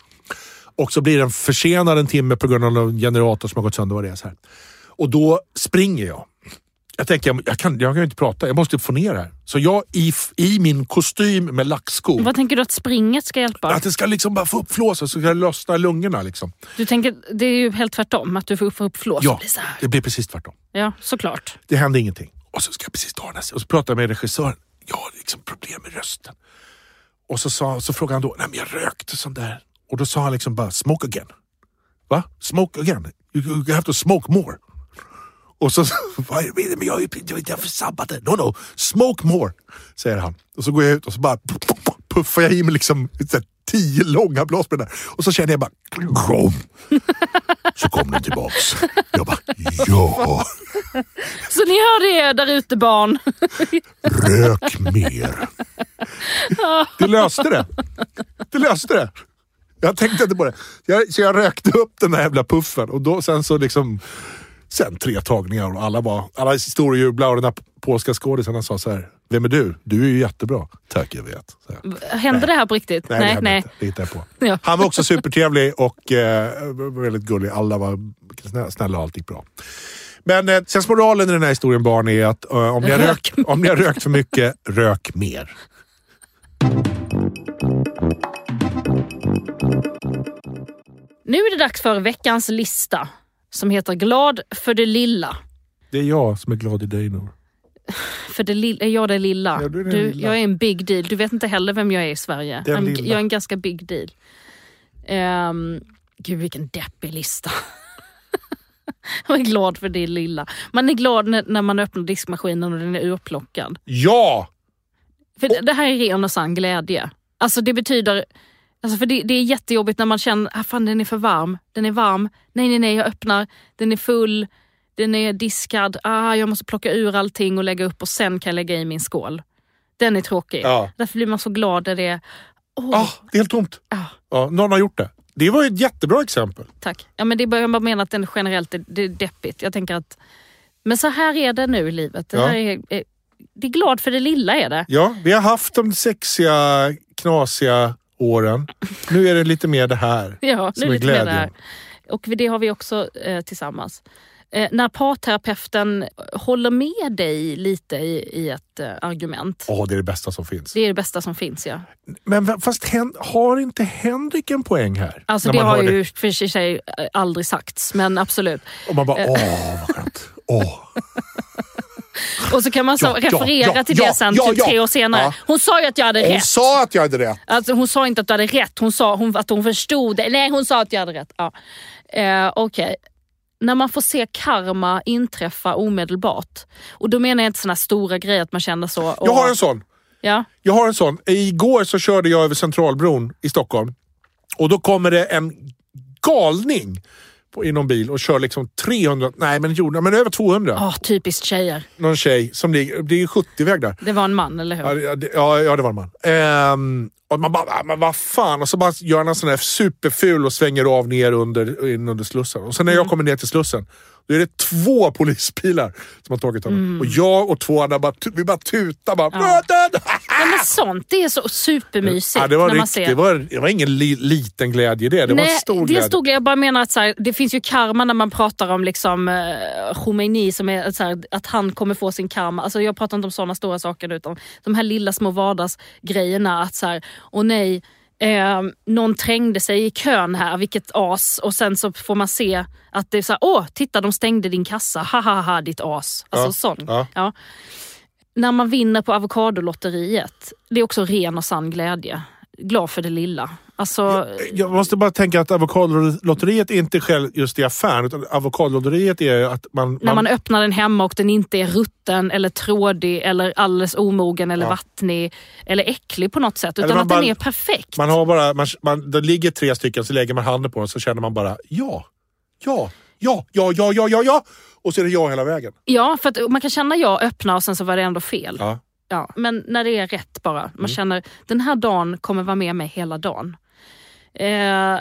Och så blir den försenad en timme på grund av någon generator som har gått sönder. Vad det så här. Och då springer jag. Jag tänker, jag, jag, kan, jag kan inte prata, jag måste få ner det här. Så jag i, i min kostym med lackskor, Vad tänker du att springet ska hjälpa? att det ska liksom bara få upp flåset så ska det lossna i lungorna. Liksom. Du tänker, det är ju helt tvärtom, att du får upp flås. Ja, och blir det blir precis tvärtom. ja, såklart. Det hände ingenting. Och så ska jag precis ta den här. Och så pratar jag med regissören. Jag har liksom problem med rösten. Och så, sa, så frågade han då, nej men jag rökte sån där. Och då sa han liksom bara, smoke again. Va? Smoke again? You, you have to smoke more. Och så, vad är det? Men jag är jag är för sabbat No no, smoke more, säger han. Och så går jag ut och så bara puffar jag i mig liksom tio långa blåsbär Och så känner jag bara, kom. Så kom den tillbaks. Jag bara, ja. Så ni hör det där ute barn. Rök mer. Det löste det. Det löste det. Jag tänkte inte på det. Jag, så jag rökte upp den där jävla puffen och då, sen så liksom... Sen tre tagningar och alla var, alla stod och jublade och den där polska skådisen sa så här. Vem är du? Du är ju jättebra. Tack, jag vet. Här. Hände det här på riktigt? Nej, det, hände Inte. det hittar jag på. Han var också supertrevlig och eh, väldigt gullig. Alla var snä- snälla och allt gick bra. Men eh, sensmoralen i den här historien barn är att eh, om, ni har Rök om ni har rökt för mycket, rök mer. Nu är det dags för veckans lista som heter Glad för det lilla. Det är jag som är glad i dig Nor. För det lilla, är jag det lilla? Ja, du är den du, lilla. Jag är en big deal. Du vet inte heller vem jag är i Sverige. Den En- lilla. jag är en ganska big deal. Um, gud vilken deppig lista. jag är glad för det lilla. Man är glad när, när man öppnar diskmaskinen och den är urplockad. Ja! För det, det här är ren och sann glädje. Alltså det betyder... Alltså för det, det är jättejobbigt när man känner att ah, fan, den är för varm. Den är varm. Nej, nej, nej, jag öppnar. Den är full. Den är diskad. Ah, jag måste plocka ur allting och lägga upp och sen kan jag lägga i min skål. Den är tråkig. Ja. Därför blir man så glad när det är... Åh, Ah, det är helt tomt. ah, Ja, någon har gjort det. Det var ett jättebra exempel. tack. Ja, men det jag bara menar att den generellt är, det är deppigt. Jag tänker att... Men så här är det nu i livet. Det, Ja. är, är, det är glad för det lilla är det. Ja, vi har haft de sexiga, knasiga åren. Nu är det lite mer det här. Ja, Som är är det det glädjen. Och det har vi också eh, tillsammans. Eh, när parterapeuten håller med dig lite i, i ett eh, argument. Åh, det är det bästa som finns. Det är det bästa som finns ja. Men fast Hen har inte Henrik en poäng här? Alltså det har ju för sig eh, aldrig sagts men absolut. Och man bara, Eh. åh vad skönt. Åh. Och så kan man så Ja, referera ja, till ja, det sen typ tre år senare. Hon sa ju att jag hade Hon rätt. sa att jag hade rätt. Alltså, hon sa inte att du hade rätt, hon sa hon, att hon förstod det. Nej, hon sa att jag hade rätt. Ja. Eh, Okej. När man får se karma inträffa omedelbart. Och då menar jag inte såna stora grejer att man känner så. Jag åh, har en sån. Ja. Jag har en sån. Igår så körde jag över Centralbron i Stockholm. Och då kommer det en galning på, i någon bil och kör liksom 300, nej men, jo, men över 200. Åh, typiskt tjejer. Någon tjej som ligger, det är 70-väg där. Det var en man, eller hur? Ja, det- ja, ja, det var en man. Ehm, och man bara, "Ah, men vad fan. Och så bara gör han en sån här superful och svänger av ner under, in under Slussen. Och sen när Mm. jag kommer ner till Slussen, då är det två polisbilar som har tagit honom. Och jag och två andra bara, vi bara tutar. Bara, Mm. Ja. Ja, men sånt, det är så supermysigt. Ja, det, var när man rikt, ser. det, var, det var ingen li, liten glädje det. Det var en stor det är glädje. stor glädje. Jag bara menar att så här, det finns ju karma när man pratar om liksom, eh, Khomeini, som är, så här, att han kommer få sin karma. Alltså, jag pratar inte om sådana stora saker utan de här lilla små vardagsgrejerna. Att så här, åh nej, eh, någon trängde sig i kön här, vilket as. Och sen så får man se att det är så här, åh titta de stängde din kassa, ha ha ha ditt as. Alltså Ja, sån. ja. Ja. När man vinner på avokadolotteriet, det är också ren och sann glädje. Glad för det lilla. Alltså, Jag måste bara tänka att avokadolotteriet är inte själv just i affären. Utan avokadolotteriet är att man... När man öppnar den hemma och den inte är rutten eller trådig eller alldeles omogen eller Ja. vattnig eller äcklig på något sätt. Utan man att bara- den är perfekt. Man har bara, man, man, det ligger tre stycken, så lägger man handen på den så känner man bara ja, ja, ja, ja, ja, ja, ja, ja. Och så är det ja hela vägen. Ja, för man kan känna jag öppna och sen så var det ändå fel. Ja. Ja, men när det är rätt bara. Man Mm. känner den här dagen kommer vara med mig hela dagen. Eh,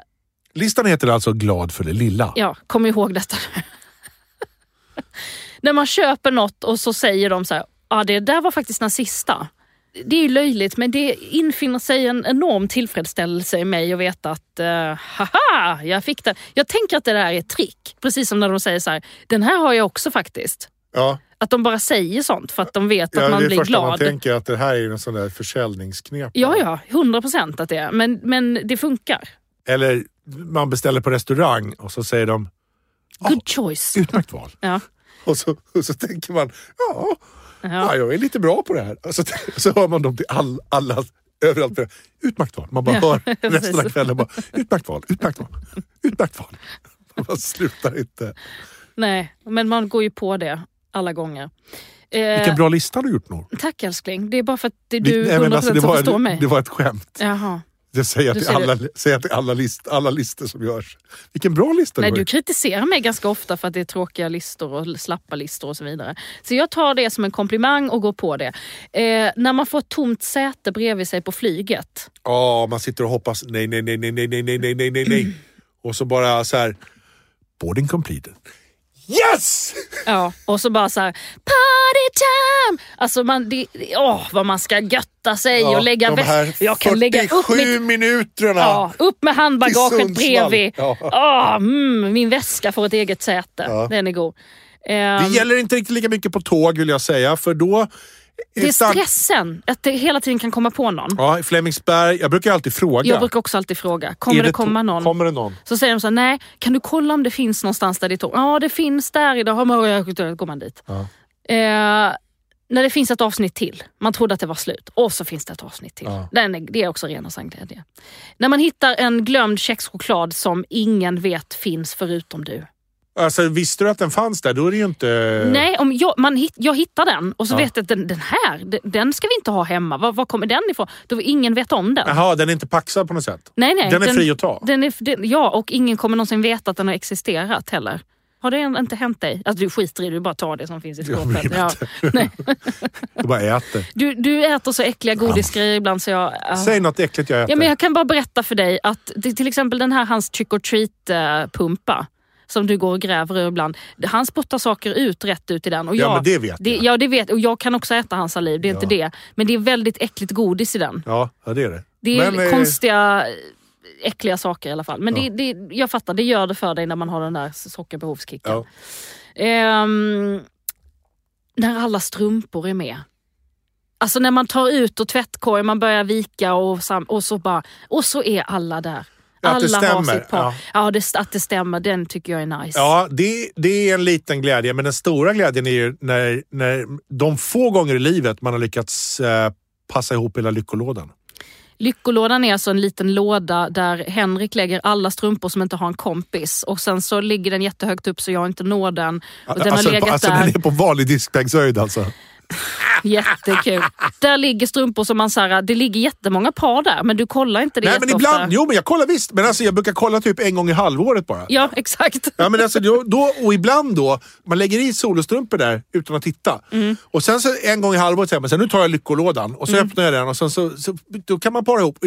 Listan heter alltså Glad för det lilla. ja, kom ihåg detta. när man köper något och så säger de så här, ah, det där var faktiskt den sista. Det är ju löjligt men det infinner sig en enorm tillfredsställelse i mig att veta att uh, haha, jag fick det. Jag tänker att det där är ett trick. Precis som när de säger så här, den här har jag också faktiskt. Ja, Att de bara säger sånt för att de vet att ja, man det är blir första man glad. tänker att det här är en sån där försäljningsknep. Ja, ja, hundra procent att det är. Men, men det funkar. Eller man beställer på restaurang och så säger de Good choice. utmärkt val. Ja. Och så, och så tänker man ja, ja, Ja. jag är lite bra på det här. Och så, så hör man dem till all, alla överallt. Utmärkt val. Man bara hör resten av kvällen bara utmärkt val, utmärkt val, utmärkt val. Man slutar inte. Nej, men man går ju på det alla gånger. Eh, Vilken bra lista du gjort Nor. Tack älskling. Det är bara för att det, Vi- du nej, 100% men alltså, det, var, förstår mig. det var ett skämt. Jaha. Det säger jag Du till, alla, säger till alla, list, alla listor som görs. Vilken bra lista Nej, det var. du kritiserar mig ganska ofta för att det är tråkiga listor och slappa listor och så vidare. Så jag tar det som en komplimang och går på det. Eh, när man får ett tomt säte bredvid sig på flyget. Ja, man sitter och hoppas. Nej, nej, nej, nej, nej, nej, nej, nej, nej, nej, nej. Och så bara så här. Boarding completed. Yes! Ja, och så bara så här, party time! Alltså man, det, åh, vad man ska götta sig och lägga de väst- här Jag kan lägga upp 47 mitt minuterna. Ja, upp med handbagaget bredvid. Ja. Ah, mm, min väska får ett eget säte. Ja. Den är god. Det Ehm, gäller inte riktigt lika mycket på tåg vill jag säga, för då... det är stressen, att det hela tiden kan komma på någon. Ja, i Flemingsberg. Jag brukar alltid fråga. Jag brukar också alltid fråga, kommer Är det, to- komma någon? Kommer det någon? Så säger de så här, nej, kan du kolla om det finns någonstans där det är tåg? Ja, det finns där idag. Men Då går man dit. Ja. Eh, när det finns ett avsnitt till. Man trodde att det var slut. Och så finns det ett avsnitt till. Ja. Den är, det är också ren och sann glädje. När man hittar en glömd kexchoklad som ingen vet finns förutom du. Alltså, visste du att den fanns där, då är det ju inte... Nej, om jag, man, hit- jag hittar den och så Ja. vet jag att den, den här, den, den ska vi inte ha hemma. Var, var kommer den ifrån? Då ingen vet om den. Jaha, den är inte paxad på något sätt? Nej, nej, Den är fri att ta? Den är, den, ja, och ingen kommer någonsin veta att den har existerat heller. Har det inte hänt dig? Alltså, du skiter i det, du bara tar det som finns i Jag skåpet. mig Ja. Nej. Du bara äter. Du, du äter så äckliga godisgrejer ibland så jag... ja. Säg något äckligt jag äter. Ja, men jag kan bara berätta för dig att till exempel den här hans trick or treat-pumpa som du går och gräver ur ibland. Han spottar saker ut rätt ut i den. Och Ja, jag, men det vet jag. Ja, det vet Och jag kan också äta hans saliv, det är Ja. inte det. Men det är väldigt äckligt godis i den. Ja, ja, det är det. Det är Men, eh, konstiga, äckliga saker i alla fall. Men Ja. det, det, jag fattar, det gör det för dig när man har den där sockerbehovskicken. Ja. Ehm, när alla strumpor är med. Alltså när man tar ut och tvättkorg, man börjar vika och, och så bara, och så är alla där. Alla det har stämmer, sitt par. ja. Ja, det, att det stämmer, den tycker jag är nice. Ja, det, det är en liten glädje, men den stora glädjen är ju när, när de få gånger i livet man har lyckats eh, passa ihop hela lyckolådan. Lyckolådan är alltså en liten låda där Henrik lägger alla strumpor som inte har en kompis och sen så ligger den jättehögt upp så jag inte når den. Och den alltså, har legat alltså där. den är på vanlig diskbänkshöjd alltså. Jättekul. Där ligger strumpor som man så här, det ligger jättemånga par där men du kollar inte det Nej men ibland, jo men jag kollar visst. Men alltså jag brukar kolla typ en gång i halvåret bara. Ja exakt. Ja, men alltså, då, då, och ibland då, man lägger i solostrumpor där utan att titta. Mm. Och sen så en gång i halvåret säger man så här, nu tar jag lyckolådan och så Mm. öppnar jag den och sen så, så då kan man para ihop.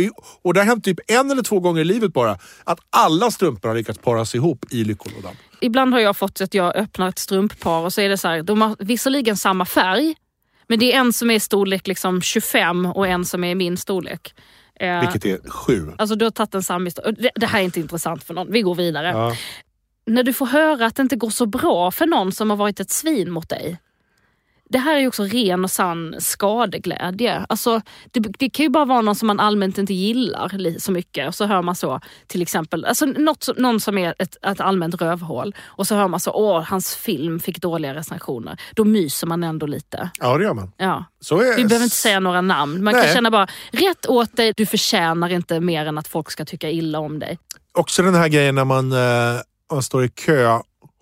Och det har hänt typ en eller två gånger i livet bara att alla strumpor har lyckats paras ihop i lyckolådan. Ibland har jag fått att jag öppnar ett strumppar och så är det så här, de har visserligen samma färg men det är en som är storlek liksom 25 och en som är min storlek. Eh, Vilket är sju. Alltså du har tagit en sammis... Det, det här är inte intressant för någon, vi går vidare. Ja. När du får höra att det inte går så bra för någon som har varit ett svin mot dig. Det här är ju också ren och sann skadeglädje. Alltså, det, det kan ju bara vara någon som man allmänt inte gillar så mycket. Och så hör man så, till exempel, alltså något, någon som är ett, ett allmänt rövhål. Och så hör man så, åh, hans film fick dåliga recensioner. Då myser man ändå lite. ja, det gör man. Ja. Så är, Vi behöver inte säga några namn. Man kan Nej. känna bara, rätt åt dig, du förtjänar inte mer än att folk ska tycka illa om dig. Också den här grejen när man, eh, man står i kö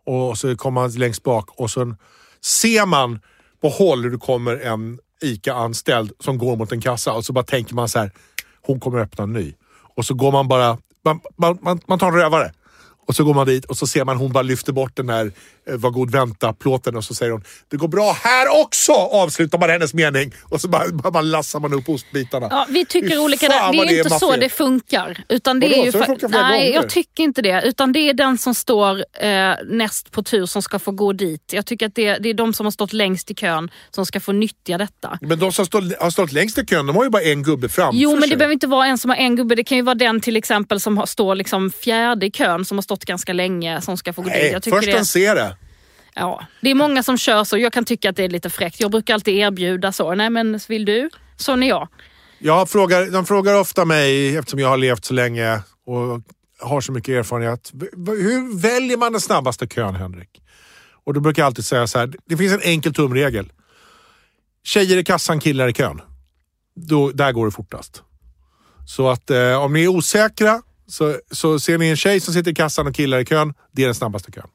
och så kommer man längst bak och så ser man på håll hur det kommer en ICA-anställd som går mot en kassa och så bara tänker man så här, hon kommer öppna en ny. Och så går man bara, man, man, man, man tar en rövare. Och så går man dit och så ser man hon bara lyfter bort den här var god vänta-plåten och så säger hon det går bra här också! Avslutar man hennes mening och så bara, bara, bara lassar man upp ostbitarna. Ja, vi tycker Fy olika där. Det är ju inte så det funkar. Utan det Vadå? är ju Så det fa- funkar flera Nej, gånger? jag tycker inte det. Utan det är den som står eh, näst på tur som ska få gå dit. Jag tycker att det, det är de som har stått längst i kön som ska få nyttja detta. Men de som står, har stått längst i kön, de har ju bara en gubbe framför Jo, men sig. det behöver inte vara en som har en gubbe. Det kan ju vara den till exempel som har, står liksom fjärde i kön, som har stått ganska länge, som ska få gå dit. Nej, Jag tycker först det, den ser det ja, det är många som kör så. Jag kan tycka att det är lite fräckt. Jag brukar alltid erbjuda så. Nej, men vill du? Sån är jag. Jag frågar, de frågar ofta mig, eftersom jag har levt så länge och har så mycket erfarenhet. Hur väljer man den snabbaste kön, Henrik? Och då brukar jag alltid säga så här, det finns en enkel tumregel. Tjejer i kassan, killar i kön. Då, där går det fortast. Så att eh, om ni är osäkra så, så ser ni en tjej som sitter i kassan och killar i kön. Det är den snabbaste kön.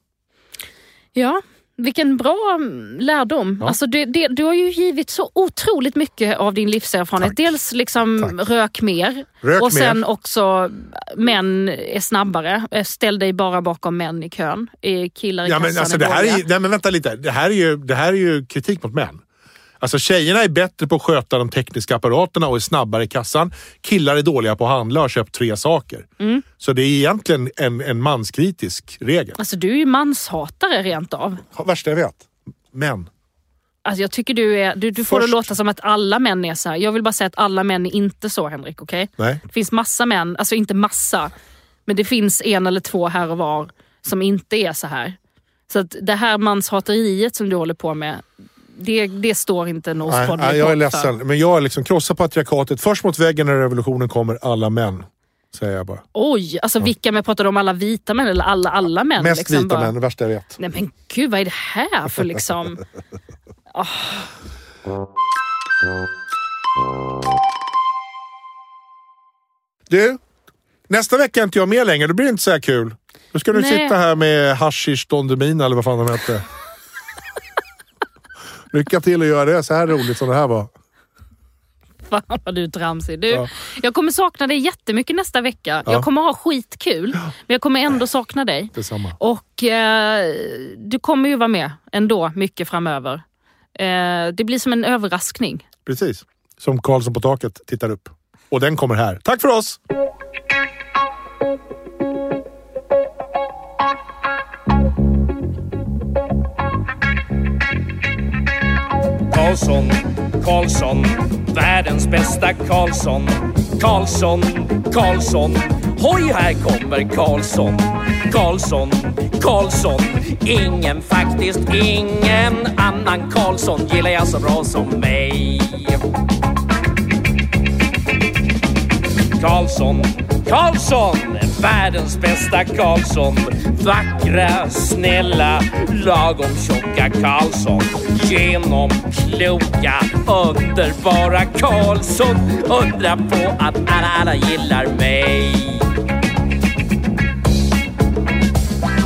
Ja, vilken bra mm, lärdom. Ja. Alltså det, det, du har ju givit så otroligt mycket av din livserfarenhet. Tack. Dels liksom Tack. rök mer Rök och sen mer. också män är snabbare. Eh, Ställ dig bara bakom män i kön. Eh, Killar i Ja, kassan men alltså, är det, här är, nej, men vänta lite. Det här, är ju, det här är ju kritik mot män. Alltså tjejerna är bättre på att sköta de tekniska apparaterna och är snabbare i kassan. Killar är dåliga på att handla och har köpt tre saker. Mm. Så det är egentligen en, en manskritisk regel. Alltså du är ju manshatare rent av. Värsta jag vet. Män. Alltså jag tycker du, är, du, du får det låta som att alla män är så här. Jag vill bara säga att alla män är inte så Henrik, okej? Nej. Det finns massa män, alltså inte massa, men det finns en eller två här och var som inte är så här. Så att det här manshateriet som du håller på med, det, det står inte Nors Nej, nej, jag är för. ledsen. Men jag är liksom krossar patriarkatet. Först mot väggen när revolutionen kommer alla män. Säger jag bara. Oj, alltså vilka män pratar du om? Alla vita män eller alla, alla män? Mest liksom vita bara? män, värsta jag vet. Nej men gud, vad är det här för liksom... Du, nästa vecka är inte jag med längre. Då blir det inte så här kul. Då ska du Nej. sitta här med hashish Don Demina eller vad fan de hette. Lycka till att göra det så här roligt som det här var. Fan vad du är tramsig. Du, Ja. Jag kommer sakna dig jättemycket nästa vecka. Ja. Jag kommer ha skitkul, men jag kommer ändå sakna dig. Detsamma. Och eh, du kommer ju vara med ändå mycket framöver. Eh, det blir som en överraskning. Precis. Som Karlsson på taket tittar upp. Och den kommer här. Tack för oss! Karlsson, Karlsson, världens bästa Karlsson. Karlsson, Karlsson, hoj här kommer Karlsson. Karlsson, Karlsson, ingen faktiskt ingen annan Karlsson gillar jag så bra som mig. Karlsson, Karlsson, världens bästa Karlsson. Vackra, snälla, lagom tjocka Karlsson. Genomkloka, underbara Karlsson. Undra på att alla, alla gillar mig.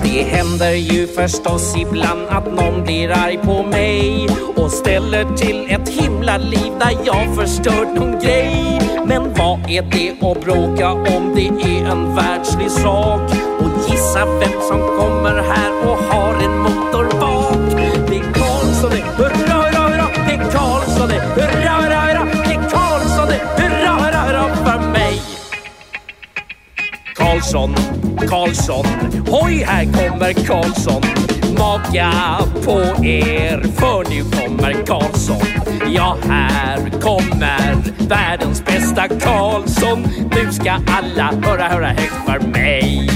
Det händer ju förstås ibland att någon blir arg på mig och ställer till ett himla liv där jag förstört någon grej. Men vad är det att bråka om? Det är en världslig sak. Gissa vem som kommer här och har en motor bak. Det är Karlsson det, hurra, hurra, hurra. Det är Karlsson det, hurra, hurra, hurra. Det är Karlsson det, hurra, hurra, hurra för mig. Karlsson, Karlsson, hoj här kommer Karlsson. Maka på er, för nu kommer Karlsson. Ja, här kommer världens bästa Karlsson. Nu ska alla höra, höra högt för mig.